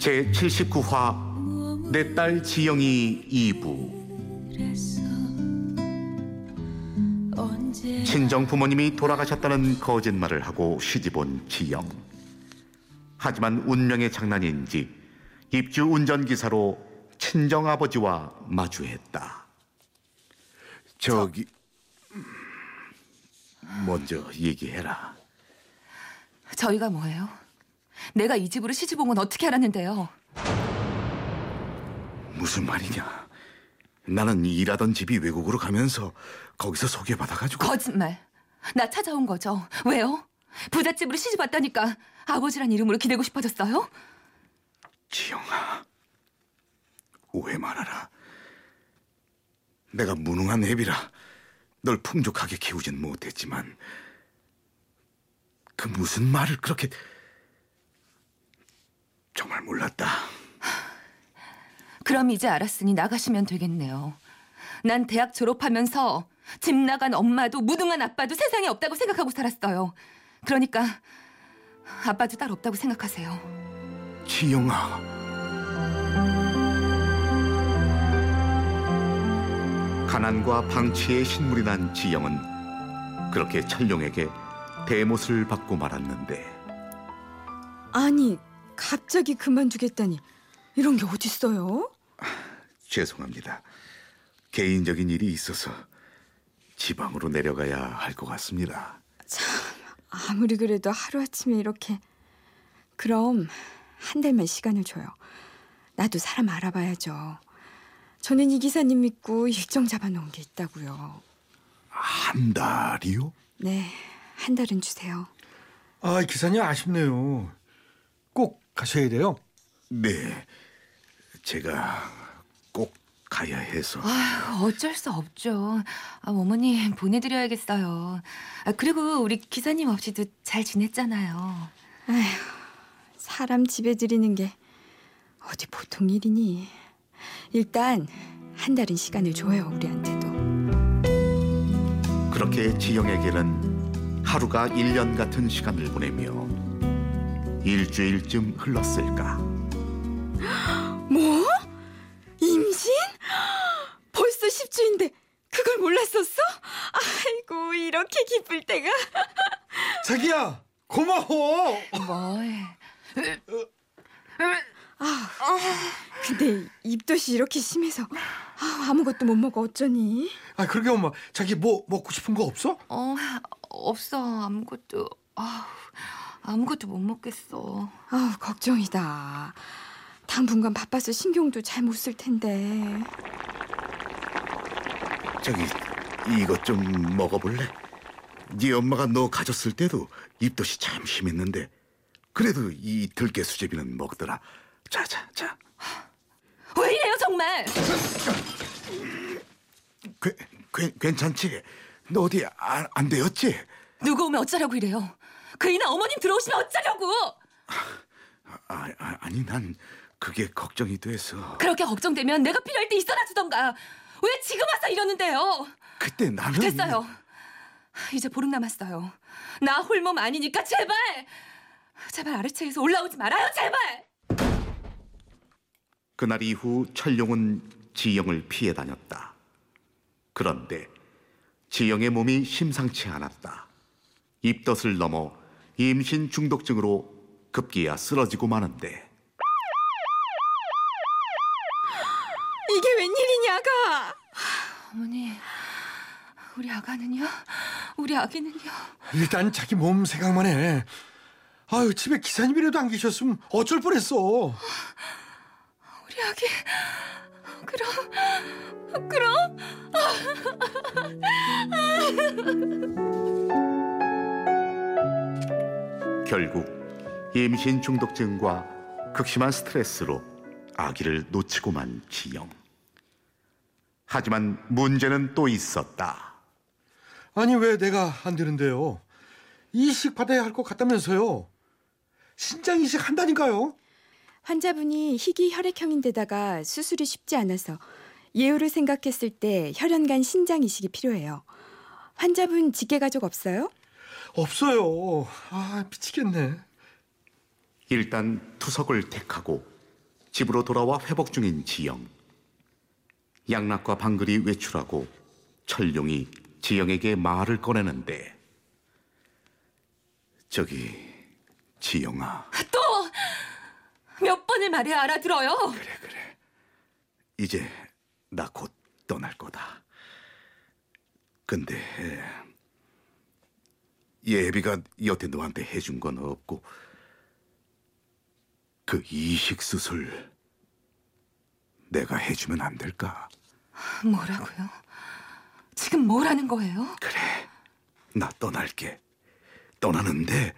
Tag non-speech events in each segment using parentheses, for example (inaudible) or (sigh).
제 79화 내 딸 지영이 2부. 친정 부모님이 돌아가셨다는 거짓말을 하고 시집 온 지영. 하지만 운명의 장난인지 입주 운전기사로 친정 아버지와 마주했다. 저기 먼저 얘기해라. 저희가 뭐예요? 내가 이 집으로 시집 온 건 어떻게 알았는데요? 무슨 말이냐? 나는 일하던 집이 외국으로 가면서 거기서 소개받아가지고 거짓말. 나 찾아온 거죠. 왜요? 부잣집으로 시집 왔다니까 아버지란 이름으로 기대고 싶어졌어요? 지영아 오해 말아라 내가 무능한 애비라 널 풍족하게 키우진 못했지만 그 무슨 말을 그렇게 정말 몰랐다 그럼 이제 알았으니 나가시면 되겠네요. 난 대학 졸업하면서 집 나간 엄마도 무능한 아빠도 세상에 없다고 생각하고 살았어요. 그러니까 아빠도 딸 없다고 생각하세요. 지영아 가난과 방치에 신물이 난 지영은 그렇게 철룡에게 대못을 받고 말았는데 아니, 갑자기 그만두겠다니. 이런 게 어딨어요? 죄송합니다. 개인적인 일이 있어서 지방으로 내려가야 할 것 같습니다. 아무리 그래도 하루아침에 이렇게. 그럼 한 달만 시간을 줘요. 나도 사람 알아봐야죠. 저는 이 기사님 믿고 일정 잡아놓은 게 있다고요. 한 달이요? 네, 한 달은 주세요. 아, 기사님 아쉽네요. 꼭 가셔야 돼요. 네, 제가 꼭 가야 해서. 아휴, 어쩔 수 없죠. 아, 어머니 보내드려야겠어요. 아, 그리고 우리 기사님 없이도 잘 지냈잖아요. 사람 집에 들이는 게 어디 보통 일이니. 일단 한 달은 시간을 줘요, 우리한테도. 그렇게 지영에게는 하루가 1년 같은 시간을 보내며 일주일쯤 흘렀을까. 뭐? 임신? 벌써 10주인데 그걸 몰랐었어? 아이고, 이렇게 기쁠 때가. 자기야, 고마워. 뭘? 근데 입덧이 이렇게 심해서 아, 아무것도 못 먹어 어쩌니? 아, 그러게 엄마. 자기 뭐 먹고 싶은 거 없어? 어, 없어 아무것도. 아, 아무것도 못 먹겠어. 아우 걱정이다. 당분간 바빠서 신경도 잘 못 쓸 텐데. 저기 이것 좀 먹어볼래? 네 엄마가 너 가졌을 때도 입덧이 참 심했는데 그래도 이 들깨 수제비는 먹더라. 자자 자. 왜 이래요 정말? 괜, 괜, 괜찮지? 너 어디 안, 안 되었지? 누구 오면 어쩌라고 이래요? 그이나 어머님 들어오시면 어쩌려고? 아, 아, 아니 난 그게 걱정이 돼서 그렇게 걱정되면 내가 필요할 때 있어라 주던가. 왜 지금 와서 이러는데요? 그때 나는 됐어요. 이제 보름 남았어요. 나 홀몸 아니니까 제발, 제발 아래층에서 올라오지 말아요, 제발. 그날 이후 철룡은 지영을 피해 다녔다. 그런데 지영의 몸이 심상치 않았다. 입덧을 넘어 임신 중독증으로 급기야 쓰러지고 마는데 이게 웬일이냐가? 어머니, 우리 아가는요? 우리 아기는요? 일단 자기 몸 생각만 해. 아유, 집에 기사님이라도 안 계셨으면 어쩔 뻔했어. 우리 아기. 그럼, 그럼 (laughs) 결국 임신 중독증과 극심한 스트레스로 아기를 놓치고만 지영. 하지만 문제는 또 있었다. 아니, 왜 내가 안 되는데요? 이식 받아야 할 것 같다면서요. 신장 이식 한다니까요. 환자분이 희귀 혈액형인데다가 수술이 쉽지 않아서 예후를 생각했을 때 혈연간 신장 이식이 필요해요. 환자분 직계 가족 없어요? 없어요. 아, 미치겠네. 일단 투석을 택하고 집으로 돌아와 회복 중인 지영. 양락과 방글이 외출하고 철룡이 지영에게 말을 꺼내는데 저기 지영아 또 몇 번을 말해야 알아들어요. 그래 그래 이제 나 곧 떠날 거다 근데 예비가 여태 너한테 해준 건 없고 그 이식 수술 내가 해주면 안 될까? 뭐라고요? 지금 뭐라는 거예요? 그래, 나 떠날게. 떠나는데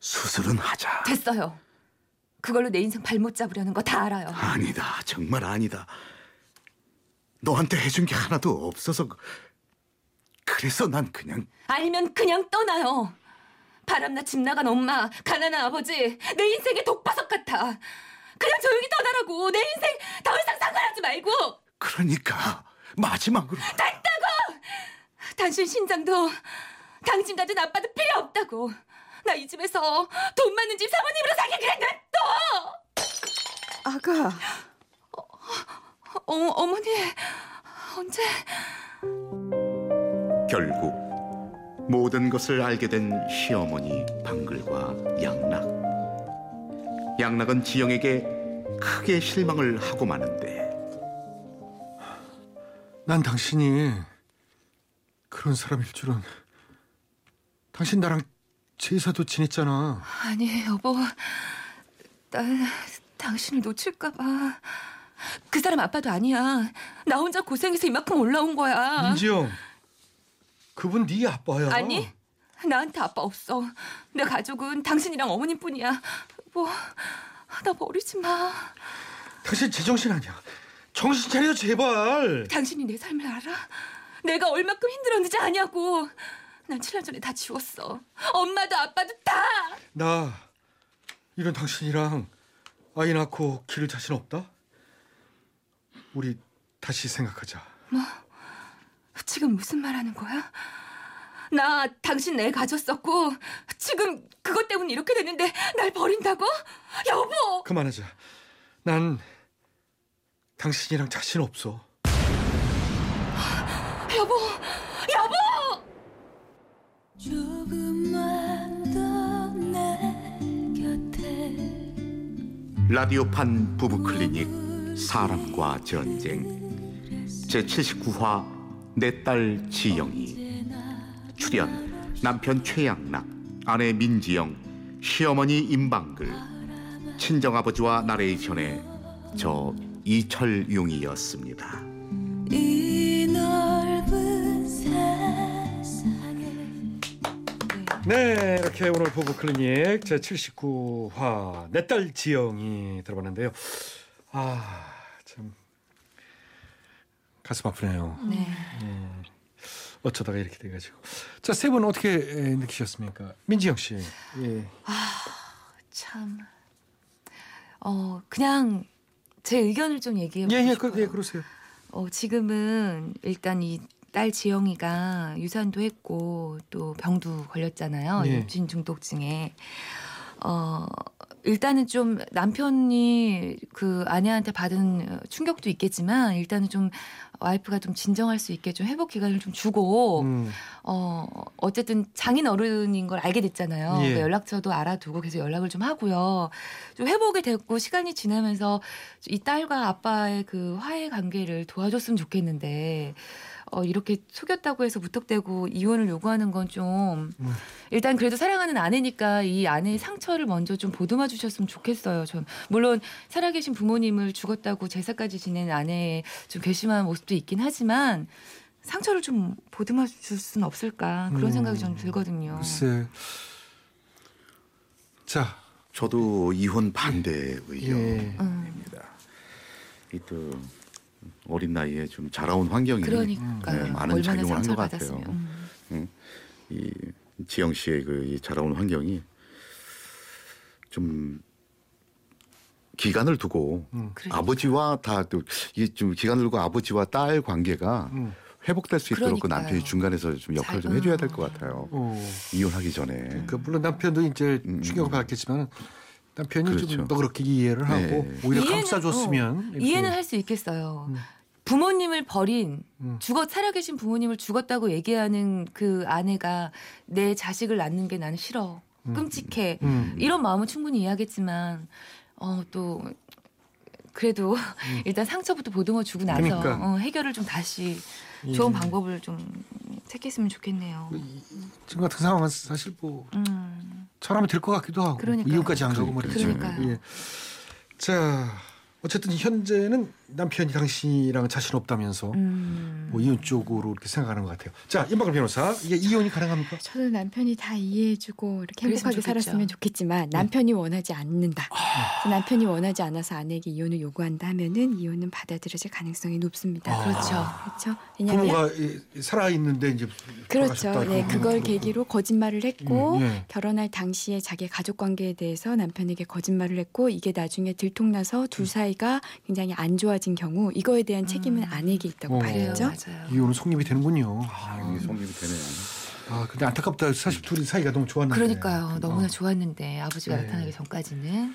수술은 하자. 됐어요. 그걸로 내 인생 발못 잡으려는 거 다 알아요. 아니다, 정말 아니다. 너한테 해준 게 하나도 없어서 그- 그래서 난 그냥 알면 그냥 떠나요. 바람나 집 나간 엄마, 가난한 아버지, 내 인생의 독바석 같아. 그냥 조용히 떠나라고. 내 인생 더 이상 상관하지 말고. 그러니까 마지막으로 당신 신장도 당신 가진 아빠도 필요 없다고. 나 이 집에서 돈 많은 집 사모님으로 살게 그래 냅둬. 아가, 어, 어머니 언제? 결국 모든 것을 알게 된 시어머니 방글과 양락. 양락은 지영에게 크게 실망을 하고 마는데 난 당신이 그런 사람일 줄은 당신 나랑 제사도 지냈잖아. 아니 여보, 나 당신을 놓칠까봐. 그 사람 아빠도 아니야. 나 혼자 고생해서 이만큼 올라온 거야. 민지영, 그분 네 아빠야. 아니, 나한테 아빠 없어. 내 가족은 당신이랑 어머님뿐이야. 뭐, 나 버리지 마. 당신 제정신 아니야. 정신 차려 제발. 당신이 내 삶을 알아? 내가 얼마큼 힘들었는지 아냐고. 난 7년 전에 다 지웠어. 엄마도 아빠도 다. 나 이런 당신이랑 아이 낳고 기를 자신 없다. 우리 다시 생각하자. 지금 무슨 말 하는 거야? 나 당신 애 가졌었고 지금 그것 때문에 이렇게 됐는데 날 버린다고? 여보! 그만하자. 난 당신이랑 자신 없어. 여보! 여보! 조금만 더내 곁에 라디오판 부부 클리닉 사람과 전쟁 제 79화 내 딸 지영이 출연 남편 최양락 아내 민지영 시어머니 임방글 친정아버지와 나레이션의 저 이철용이었습니다. 이 넓은 세상에 네, 이렇게 오늘 부부 클리닉 제 79화 내 딸 지영이 들어봤는데요. 아, 참 가슴 아프네요. 네. 어쩌다가 이렇게 돼가지고. 자, 세 분 어떻게 에, 느끼셨습니까? 민지영 씨. 예. 참. 어, 그냥 제 의견을 좀 얘기해 예, 보고 예, 싶어요. 그, 예, 그러세요. 어, 지금은 일단 이 딸 지영이가 유산도 했고 또 병도 걸렸잖아요. 예. 육진 중독증에. 어, 일단은 좀 남편이 그 아내한테 받은 충격도 있겠지만 일단은 좀 와이프가 좀 진정할 수 있게 좀 회복 기간을 좀 주고 음, 어, 어쨌든 장인 어른인 걸 알게 됐잖아요. 예. 그러니까 연락처도 알아두고 계속 연락을 좀 하고요. 좀 회복이 됐고 시간이 지나면서 이 딸과 아빠의 그 화해 관계를 도와줬으면 좋겠는데 어, 이렇게 속였다고 해서 무턱대고 이혼을 요구하는 건좀 음. 일단 그래도 사랑하는 아내니까 이 아내의 상처를 먼저 좀 보듬어 주셨으면 좋겠어요. 전 물론 살아계신 부모님을 죽었다고 제사까지 지낸 아내의 좀 괘씸한 모습도 있긴 하지만 상처를 좀 보듬어 줄 수는 없을까 그런 음. 생각이 저는 들거든요. 글쎄. 자, 저도 이혼 반대 의견. 예. 음, 이또 어린 나이에 좀 자라온 환경이 그러니까요. 네, 많은 작용을 한 것 같아요. 받았으면. 음. 이 지영 씨의 그이 자라온 환경이 좀 기간을 두고 음. 그러니까. 아버지와 다또 이게 좀 기간을 두고 아버지와 딸 관계가 음. 회복될 수 있도록 그. 남편이 중간에서 좀 역할을 좀 잘- 해줘야 될 음. 것 같아요. 어. 이혼하기 전에. 그 물론 남편도 이제 음. 충격을 받았겠지만 남편이 좀 그렇죠. 너그럽게 이해를 하고 네. 오히려 이해는- 감싸줬으면 어. 이해는 할 수 있겠어요. 음. 부모님을 버린 음. 죽어 살아계신 부모님을 죽었다고 얘기하는 그 아내가 내 자식을 낳는 게 나는 싫어. 음. 끔찍해. 음. 이런 마음은 충분히 이해하겠지만 어또 그래도 (laughs) 일단 상처부터 보듬어 주고 나서 음. 그러니까. 어, 해결을 좀 다시 예. 좋은 방법을 좀 택했으면 좋겠네요. 지금 같은 상황은 사실 뭐 음. 잘하면 될 것 같기도 하고 그러니까요. 이유까지 안 가고 말이죠. 그러니까요. 예. 자 어쨌든 현재는 남편이 당신이랑 자신 없다면서 음. 뭐 이혼 쪽으로 이렇게 생각하는 것 같아요. 자 임박을 변호사 이게 이혼이 가능합니까? 저도 남편이 다 이해해주고 이렇게 행복하게 좋겠죠. 살았으면 좋겠지만 남편이 원하지 않는다. 그래서 남편이 원하지 않아서 아내에게 이혼을 요구한다 하면은 이혼은 받아들여질 가능성이 높습니다. 아. 그렇죠. 그렇죠. 왜냐하면 살아 있는데 이제 그렇죠. 네, 그걸. 계기로 거짓말을 했고 음, 예. 결혼할 당시에 자기 가족 관계에 대해서 남편에게 거짓말을 했고 이게 나중에 들통나서 음. 둘 사이가 굉장히 안 좋아 진 경우 이거에 대한 책임은 음. 아내에게 있다고 어. 그래요, 봐야죠. 맞아요. 이혼은 성립이 되는군요. 아, 이게 성립이 되네요. 아 근데 안타깝다. 사실 둘이 사이가 너무 좋았는데. 그러니까요. 너무나 어. 좋았는데 아버지가 네. 나타나기 전까지는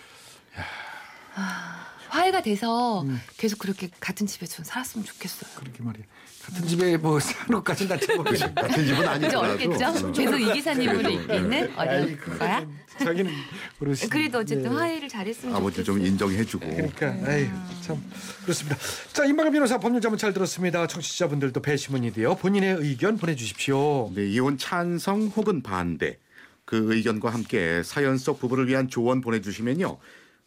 아, 화해가 돼서 음. 계속 그렇게 같은 집에 전 살았으면 좋겠어요. 그렇게 말이야. 같은 집에 뭐 사는 것까지 난참 모르겠어. 같은 집은 아니더라도 어렵겠죠? 어. 계속 이 기사님으로 있기는 네. 어려울 거야. 자기는 모르시. 그래도 어쨌든 네. 화해를 잘했으면 아버지 좋겠어요. 좀 인정해주고 그러니까 아이 참 그렇습니다. 자 임박을 변호사 법률 자문 잘 들었습니다. 청취자분들도 배심원이 되어 본인의 의견 보내주십시오. 네, 이혼 찬성 혹은 반대 그 의견과 함께 사연 속 부부를 위한 조언 보내주시면요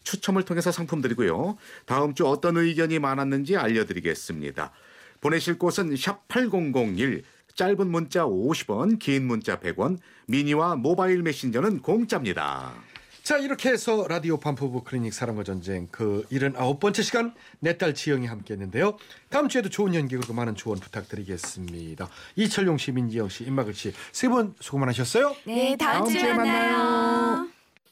추첨을 통해서 상품 드리고요 다음 주 어떤 의견이 많았는지 알려드리겠습니다 보내실 곳은 샵8001 짧은 문자 50원 긴 문자 100원 미니와 모바일 메신저는 공짜입니다 자 이렇게 해서 라디오 반포부 클리닉 사랑과 전쟁 그 79번째 시간 내 딸 지영이 함께 했는데요. 다음 주에도 좋은 연기 그리고 많은 조언 부탁드리겠습니다. 이철용 씨, 민지영 씨, 임마글 씨 세 분 수고 많으셨어요. 네, 다음, 다음 주에 주에 만나요.